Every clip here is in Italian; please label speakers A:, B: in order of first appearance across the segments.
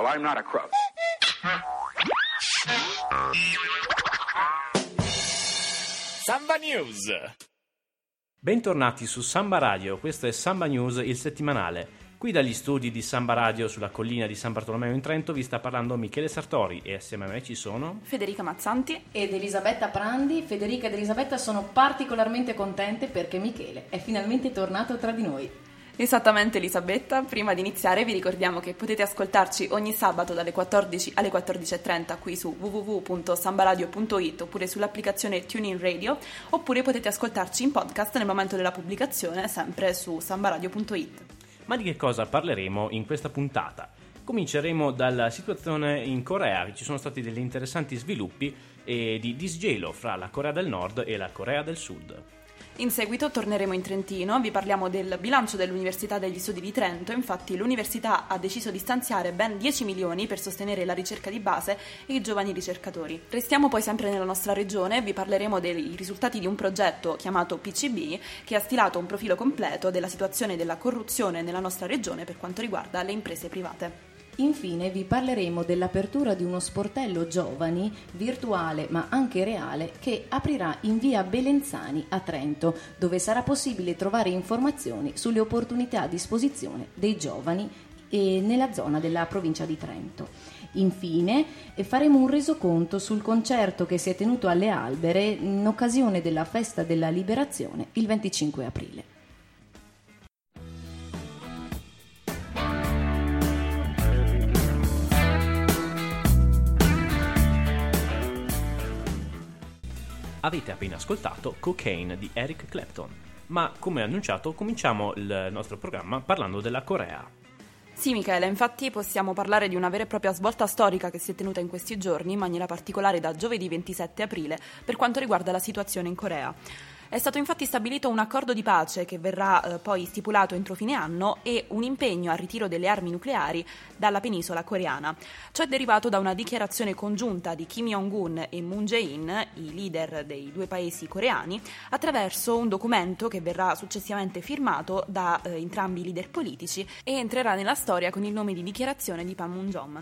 A: Well, I'm not a crook.
B: Samba News.
C: Bentornati su Samba Radio, questo è Samba News, il settimanale. Qui dagli studi di Samba Radio sulla collina di San Bartolomeo in Trento vi sta parlando Michele Sartori e assieme a me ci sono
D: Federica Mazzanti
E: ed Elisabetta Prandi. Federica ed Elisabetta sono particolarmente contente perché Michele è finalmente tornato tra di noi.
D: Esattamente Elisabetta, prima di iniziare vi ricordiamo che potete ascoltarci ogni sabato dalle 14 alle 14.30 qui su www.sambaradio.it oppure sull'applicazione TuneIn Radio oppure potete ascoltarci in podcast nel momento della pubblicazione sempre su sambaradio.it.
C: Ma di che cosa parleremo in questa puntata? Cominceremo dalla situazione in Corea, ci sono stati degli interessanti sviluppi e di disgelo fra la Corea del Nord e la Corea del Sud.
D: In seguito torneremo in Trentino, vi parliamo del bilancio dell'Università degli Studi di Trento, infatti l'università ha deciso di stanziare ben 10 milioni per sostenere la ricerca di base e i giovani ricercatori. Restiamo poi sempre nella nostra regione, vi parleremo dei risultati di un progetto chiamato PCB che ha stilato un profilo completo della situazione della corruzione nella nostra regione per quanto riguarda le imprese private.
E: Infine vi parleremo dell'apertura di uno sportello giovani, virtuale ma anche reale, che aprirà in via Belenzani a Trento, dove sarà possibile trovare informazioni sulle opportunità a disposizione dei giovani nella zona della provincia di Trento. Infine faremo un resoconto sul concerto che si è tenuto alle Albere in occasione della festa della liberazione il 25 aprile.
C: Avete appena ascoltato Cocaine di Eric Clapton, ma come annunciato cominciamo il nostro programma parlando della Corea.
D: Sì, Michele, infatti possiamo parlare di una vera e propria svolta storica che si è tenuta in questi giorni, in maniera particolare da giovedì 27 aprile, per quanto riguarda la situazione in Corea. È stato infatti stabilito un accordo di pace che verrà eh, poi stipulato entro fine anno e un impegno al ritiro delle armi nucleari dalla penisola coreana. Ciò è derivato da una dichiarazione congiunta di Kim Jong-un e Moon Jae-in, i leader dei due paesi coreani, attraverso un documento che verrà successivamente firmato da eh, entrambi i leader politici e entrerà nella storia con il nome di dichiarazione di Panmunjom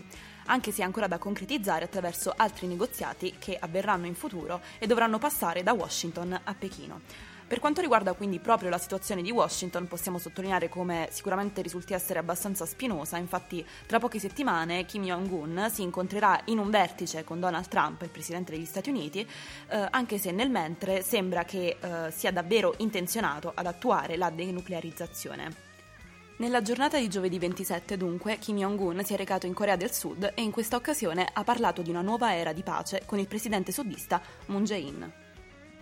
D: anche se ancora da concretizzare attraverso altri negoziati che avverranno in futuro e dovranno passare da Washington a Pechino. Per quanto riguarda quindi proprio la situazione di Washington, possiamo sottolineare come sicuramente risulti essere abbastanza spinosa, infatti tra poche settimane Kim Jong-un si incontrerà in un vertice con Donald Trump, il presidente degli Stati Uniti, eh, anche se nel mentre sembra che eh, sia davvero intenzionato ad attuare la denuclearizzazione. Nella giornata di giovedì 27, dunque, Kim Jong-un si è recato in Corea del Sud e in questa occasione ha parlato di una nuova era di pace con il presidente sudista Moon Jae-in.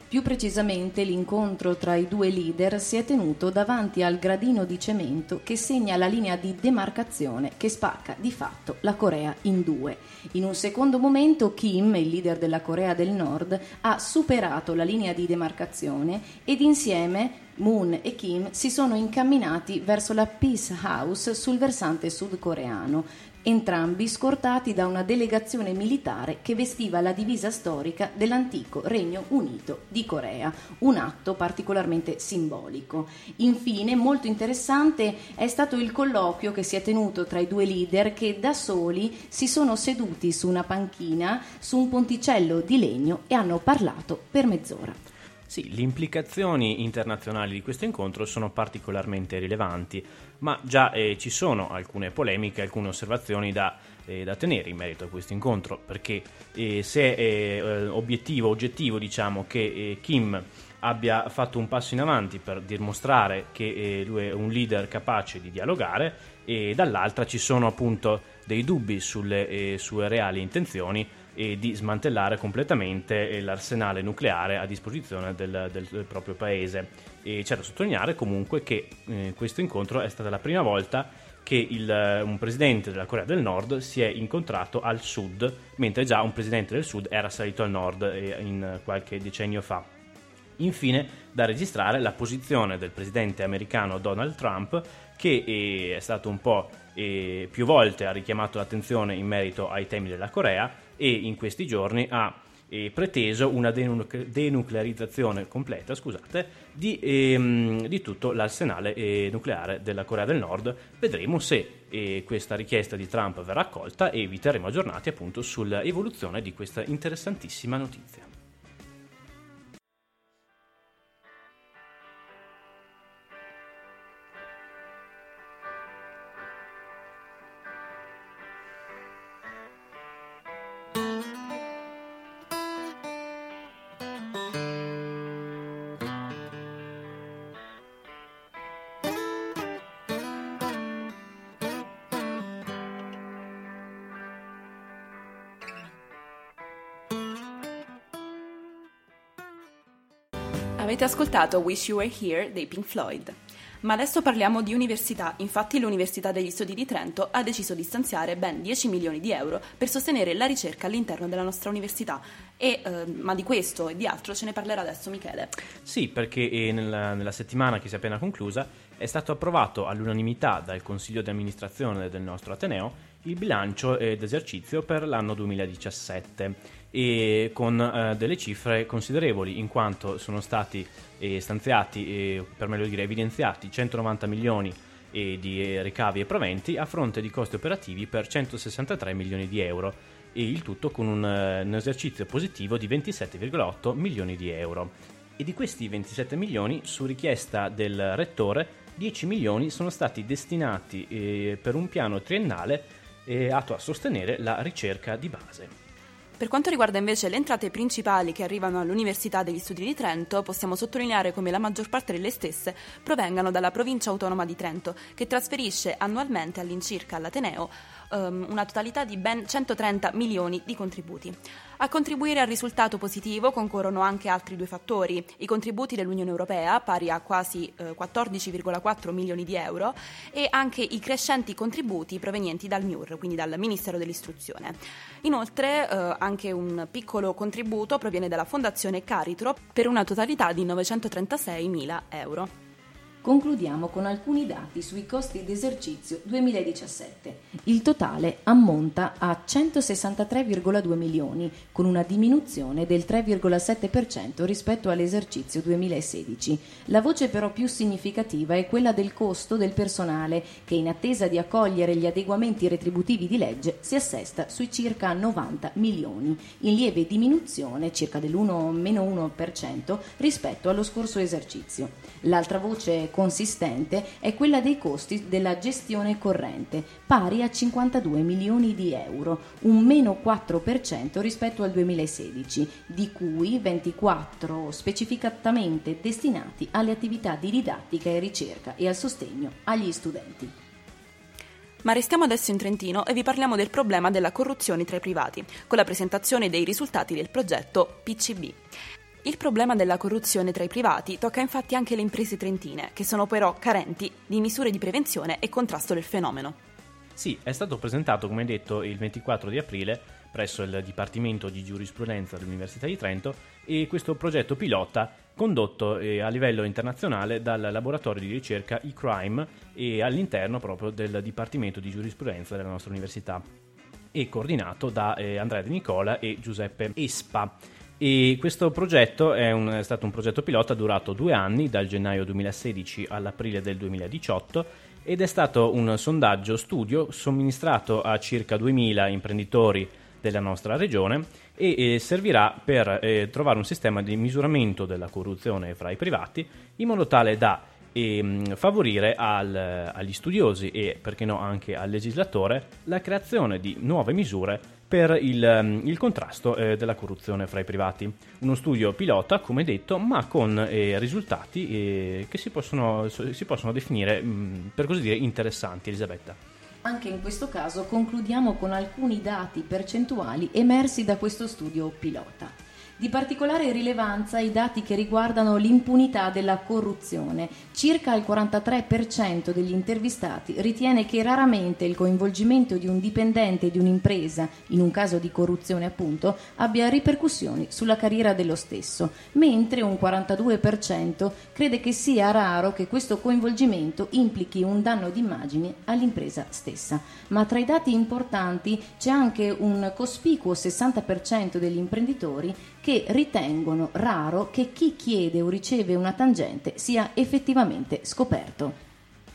E: Più precisamente l'incontro tra i due leader si è tenuto davanti al gradino di cemento che segna la linea di demarcazione che spacca di fatto la Corea in due. In un secondo momento Kim, il leader della Corea del Nord, ha superato la linea di demarcazione ed insieme Moon e Kim si sono incamminati verso la Peace House sul versante sudcoreano, entrambi scortati da una delegazione militare che vestiva la divisa storica dell'antico Regno Unito di Corea, un atto particolarmente simbolico. Infine, molto interessante è stato il colloquio che si è tenuto tra i due leader che da soli si sono seduti su una panchina su un ponticello di legno e hanno parlato per mezz'ora.
C: Sì, le implicazioni internazionali di questo incontro sono particolarmente rilevanti, ma già eh, ci sono alcune polemiche, alcune osservazioni da, eh, da, tenere in merito a questo incontro, perché eh, se è eh, obiettivo, oggettivo diciamo che eh, Kim abbia fatto un passo in avanti per dimostrare che eh, lui è un leader capace di dialogare e dall'altra ci sono appunto dei dubbi sulle sue reali intenzioni e di smantellare completamente eh, l'arsenale nucleare a disposizione del, del, del proprio paese. E c'è da sottolineare comunque che eh, questo incontro è stata la prima volta che il, eh, un presidente della Corea del Nord si è incontrato al sud, mentre già un presidente del sud era salito al nord eh, in qualche decennio fa. Infine, da registrare la posizione del presidente americano Donald Trump, che eh, è stato un po' più volte ha richiamato l'attenzione in merito ai temi della Corea e in questi giorni ha eh, preteso una denucle- denuclearizzazione completa scusate, di, ehm, di tutto l'arsenale eh, nucleare della Corea del Nord. Vedremo se eh, questa richiesta di Trump verrà accolta e vi terremo aggiornati appunto sull'evoluzione di questa interessantissima notizia.
D: Avete ascoltato Wish You Were Here dei Pink Floyd. Ma adesso parliamo di università. Infatti l'Università degli Studi di Trento ha deciso di stanziare ben 10 milioni di euro per sostenere la ricerca all'interno della nostra università. E, eh, ma di questo e di altro ce ne parlerà adesso Michele.
C: Sì, perché eh, nella, nella settimana che si è appena conclusa è stato approvato all'unanimità dal Consiglio di amministrazione del nostro Ateneo il bilancio d'esercizio per l'anno 2017 e con eh, delle cifre considerevoli in quanto sono stati eh, stanziati, eh, per meglio dire evidenziati, 190 milioni eh, di eh, ricavi e proventi a fronte di costi operativi per 163 milioni di euro e il tutto con un, eh, un esercizio positivo di 27,8 milioni di euro. E di questi 27 milioni, su richiesta del rettore, 10 milioni sono stati destinati per un piano triennale atto a sostenere la ricerca di base.
D: Per quanto riguarda invece le entrate principali che arrivano all'Università degli Studi di Trento, possiamo sottolineare come la maggior parte delle stesse provengano dalla provincia autonoma di Trento, che trasferisce annualmente all'incirca all'Ateneo um, una totalità di ben 130 milioni di contributi. A contribuire al risultato positivo concorrono anche altri due fattori, i contributi dell'Unione Europea, pari a quasi eh, 14,4 milioni di euro, e anche i crescenti contributi provenienti dal MIUR, quindi dal Ministero dell'Istruzione. Inoltre eh, anche un piccolo contributo proviene dalla Fondazione Caritro per una totalità di 936 mila euro.
E: Concludiamo con alcuni dati sui costi d'esercizio 2017. Il totale ammonta a 163,2 milioni, con una diminuzione del 3,7% rispetto all'esercizio 2016. La voce però più significativa è quella del costo del personale, che in attesa di accogliere gli adeguamenti retributivi di legge si assesta sui circa 90 milioni, in lieve diminuzione, circa dell'1-1% rispetto allo scorso esercizio. L'altra voce consistente è quella dei costi della gestione corrente, pari a 52 milioni di euro, un meno 4% rispetto al 2016, di cui 24 specificatamente destinati alle attività di didattica e ricerca e al sostegno agli studenti.
D: Ma restiamo adesso in Trentino e vi parliamo del problema della corruzione tra i privati, con la presentazione dei risultati del progetto PCB. Il problema della corruzione tra i privati tocca infatti anche le imprese trentine, che sono però carenti di misure di prevenzione e contrasto del fenomeno.
C: Sì, è stato presentato, come detto, il 24 di aprile presso il Dipartimento di Giurisprudenza dell'Università di Trento e questo progetto pilota condotto eh, a livello internazionale dal laboratorio di ricerca eCrime e all'interno proprio del Dipartimento di Giurisprudenza della nostra università e coordinato da eh, Andrea De Nicola e Giuseppe Espa. E questo progetto è, un, è, stato un progetto pilota durato due anni, dal gennaio 2016 all'aprile del 2018, ed è stato un sondaggio studio somministrato a circa 2000 imprenditori della nostra regione e eh, servirà per eh, trovare un sistema di misuramento della corruzione fra i privati in modo tale da eh, favorire al, agli studiosi e perché no anche al legislatore la creazione di nuove misure per il, ehm, il contrasto eh, della corruzione fra i privati. Uno studio pilota, come detto, ma con eh, risultati eh, che si possono, si possono definire, mh, mm, per così dire, interessanti. Elisabetta.
E: Anche in questo caso concludiamo con alcuni dati percentuali emersi da questo studio pilota. Di particolare rilevanza i dati che riguardano l'impunità della corruzione. Circa il 43% degli intervistati ritiene che raramente il coinvolgimento di un dipendente di un'impresa, in un caso di corruzione appunto, abbia ripercussioni sulla carriera dello stesso, mentre un 42% crede che sia raro che questo coinvolgimento implichi un danno d'immagine all'impresa stessa. Ma tra i dati importanti c'è anche un cospicuo 60% degli imprenditori che ritengono raro che chi chiede o riceve una tangente sia effettivamente scoperto.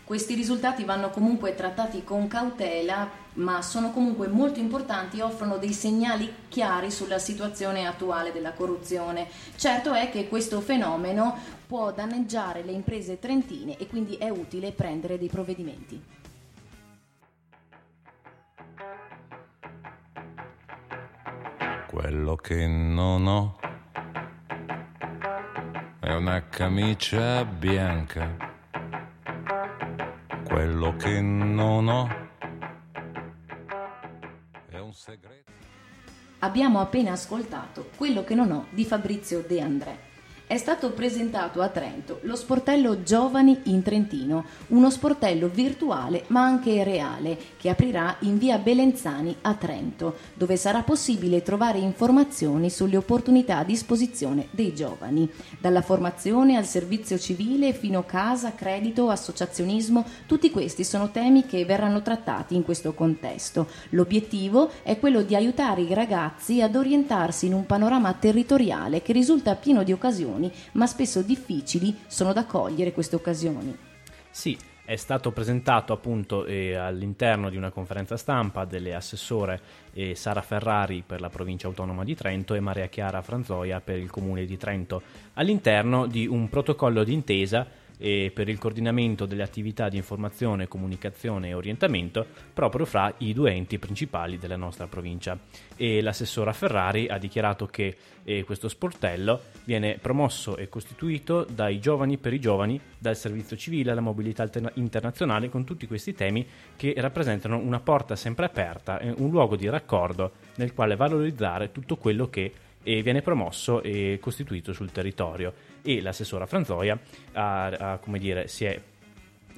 E: Questi risultati vanno comunque trattati con cautela, ma sono comunque molto importanti e offrono dei segnali chiari sulla situazione attuale della corruzione. Certo è che questo fenomeno può danneggiare le imprese trentine e quindi è utile prendere dei provvedimenti.
A: Quello che non ho è una camicia bianca. Quello che non ho è un segreto.
E: Abbiamo appena ascoltato quello che non ho di Fabrizio De André è stato presentato a Trento lo sportello Giovani in Trentino, uno sportello virtuale ma anche reale che aprirà in via Belenzani a Trento, dove sarà possibile trovare informazioni sulle opportunità a disposizione dei giovani, dalla formazione al servizio civile fino a casa, credito, associazionismo, tutti questi sono temi che verranno trattati in questo contesto. L'obiettivo è quello di aiutare i ragazzi ad orientarsi in un panorama territoriale che risulta pieno di occasioni occasioni, ma spesso difficili sono da cogliere queste occasioni.
C: Sì, è stato presentato appunto eh, all'interno di una conferenza stampa delle assessore eh, Sara Ferrari per la provincia autonoma di Trento e Maria Chiara Franzoia per il comune di Trento, all'interno di un protocollo d'intesa e per il coordinamento delle attività di informazione, comunicazione e orientamento proprio fra i due enti principali della nostra provincia. E l'assessora Ferrari ha dichiarato che eh, questo sportello viene promosso e costituito dai giovani per i giovani, dal servizio civile alla mobilità alterna- internazionale, con tutti questi temi che rappresentano una porta sempre aperta, un luogo di raccordo nel quale valorizzare tutto quello che e viene promosso e costituito sul territorio e l'assessora Franzoia ha, ha, dire, si è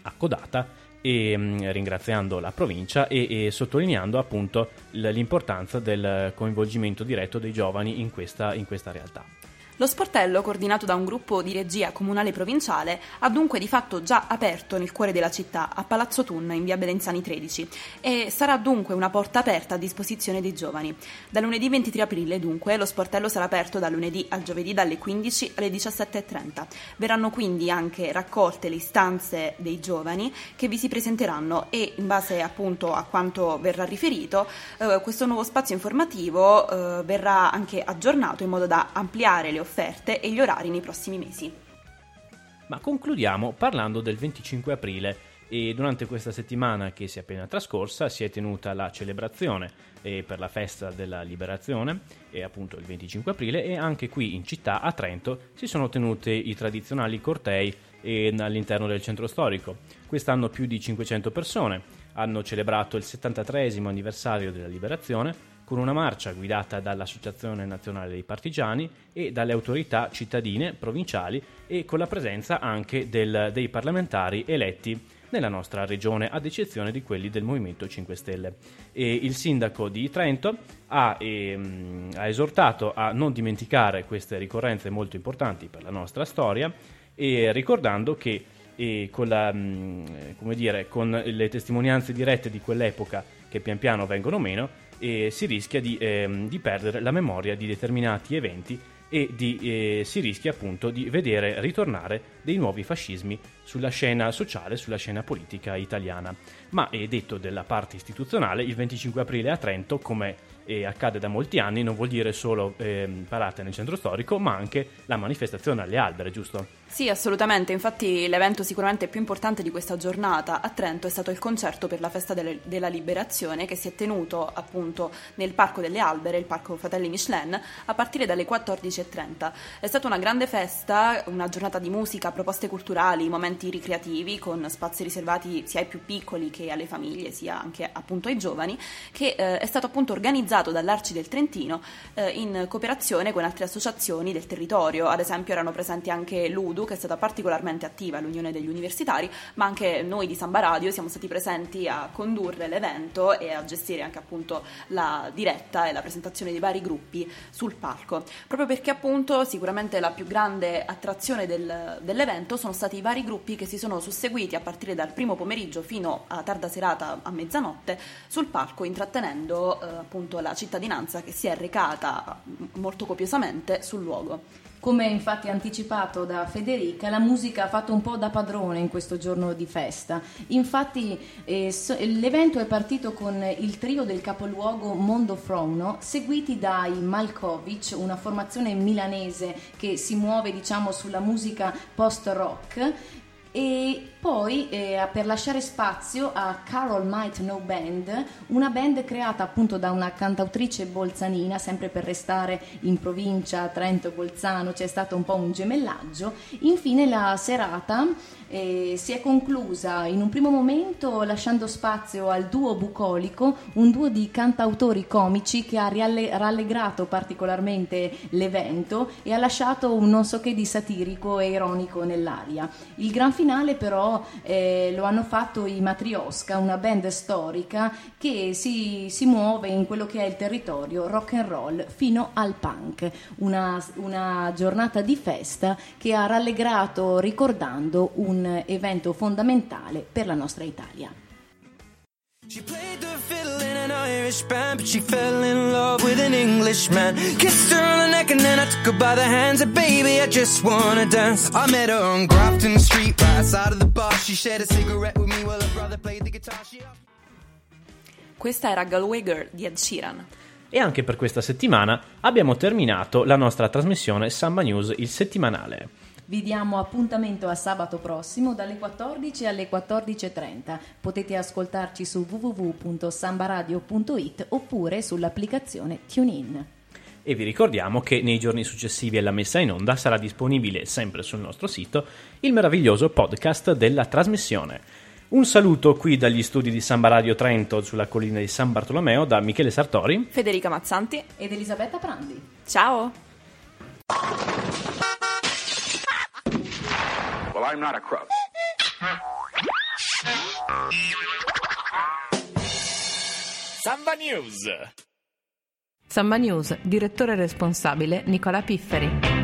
C: accodata e, mm, ringraziando la provincia e, e sottolineando appunto l'importanza del coinvolgimento diretto dei giovani in questa, in questa realtà.
D: Lo sportello, coordinato da un gruppo di regia comunale provinciale, ha dunque di fatto già aperto nel cuore della città, a Palazzo Tunna, in via Belenzani 13, e sarà dunque una porta aperta a disposizione dei giovani. Da lunedì 23 aprile, dunque, lo sportello sarà aperto da lunedì al giovedì dalle 15 alle 17.30. Verranno quindi anche raccolte le istanze dei giovani che vi si presenteranno e, in base appunto a quanto verrà riferito, eh, questo nuovo spazio informativo eh, verrà anche aggiornato in modo da ampliare le offerte e gli orari nei prossimi mesi.
C: Ma concludiamo parlando del 25 aprile e durante questa settimana che si è appena trascorsa si è tenuta la celebrazione eh, per la festa della liberazione e appunto il 25 aprile e anche qui in città a Trento si sono tenute i tradizionali cortei eh, all'interno del centro storico. Quest'anno più di 500 persone hanno celebrato il 73 anniversario della liberazione con una marcia guidata dall'Associazione Nazionale dei Partigiani e dalle autorità cittadine, provinciali e con la presenza anche del, dei parlamentari eletti nella nostra regione, ad eccezione di quelli del Movimento 5 Stelle. E il sindaco di Trento ha, ehm, ha esortato a non dimenticare queste ricorrenze molto importanti per la nostra storia e ricordando che e con, la, mm, dire, con, le testimonianze dirette di quell'epoca che pian piano vengono meno, e si rischia di, ehm, di perdere la memoria di determinati eventi e di, eh, si rischia appunto di vedere ritornare dei nuovi fascismi sulla scena sociale, sulla scena politica italiana. Ma è detto della parte istituzionale, il 25 aprile a Trento, come e accade da molti anni, non vuol dire solo eh, parate nel centro storico, ma anche la manifestazione alle albere, giusto?
D: Sì, assolutamente. Infatti, l'evento sicuramente più importante di questa giornata a Trento è stato il concerto per la festa delle, della liberazione che si è tenuto appunto nel Parco delle Albere, il Parco Fratelli Michelin, a partire dalle 14.30. È stata una grande festa, una giornata di musica, proposte culturali, momenti ricreativi con spazi riservati sia ai più piccoli che alle famiglie, sia anche appunto ai giovani, che eh, è stato appunto organizzato dall'Arci del Trentino eh, in cooperazione con altre associazioni del territorio. Ad esempio erano presenti anche l'UDU, che è stata particolarmente attiva all'Unione degli Universitari, ma anche noi di Samba Radio siamo stati presenti a condurre l'evento e a gestire anche appunto la diretta e la presentazione di vari gruppi sul palco. Proprio perché appunto sicuramente la più grande attrazione del, dell'evento sono stati i vari gruppi che si sono susseguiti a partire dal primo pomeriggio fino a tarda serata a mezzanotte sul palco intrattenendo eh, appunto la cittadinanza che si è recata molto copiosamente sul luogo.
E: Come infatti anticipato da Federica, la musica ha fatto un po' da padrone in questo giorno di festa. Infatti eh, so, l'evento è partito con il trio del capoluogo Mondo Frono, seguiti dai Malkovic, una formazione milanese che si muove diciamo sulla musica post-rock e poi eh, per lasciare spazio a Carol Might No Band, una band creata appunto da una cantautrice bolzanina, sempre per restare in provincia Trento-Bolzano, c'è stato un po' un gemellaggio. Infine la serata eh, si è conclusa in un primo momento lasciando spazio al duo bucolico, un duo di cantautori comici che ha rallegrato particolarmente l'evento e ha lasciato un non so che di satirico e ironico nell'aria. Il gran finale però eh, lo hanno fatto i Matriosca, una band storica che si, si, muove in quello che è il territorio rock and roll fino al punk, una, una giornata di festa che ha rallegrato ricordando un evento fondamentale per la nostra Italia. She played the fiddle in an Irish band, but she fell in love with an Englishman. Kissed her and then I took her by the hands. And baby, I just wanna dance. I met her on Grafton Street, right outside of the bar. She shared a cigarette with me while her brother played the guitar. She...
D: Questa era Galway Girl di Ed Sheeran.
C: E anche per questa settimana abbiamo terminato la nostra trasmissione Samba News, il settimanale.
E: Vi diamo appuntamento a sabato prossimo dalle 14 alle 14.30. Potete ascoltarci su www.sambaradio.it oppure sull'applicazione TuneIn.
C: E vi ricordiamo che nei giorni successivi alla messa in onda sarà disponibile sempre sul nostro sito il meraviglioso podcast della trasmissione. Un saluto qui dagli studi di Samba Radio Trento sulla collina di San Bartolomeo da Michele Sartori,
D: Federica Mazzanti
E: ed Elisabetta Prandi.
D: Ciao!
F: Well, I'm not a crook.
B: Samba News.
G: Samba News, direttore responsabile Nicola Pifferi.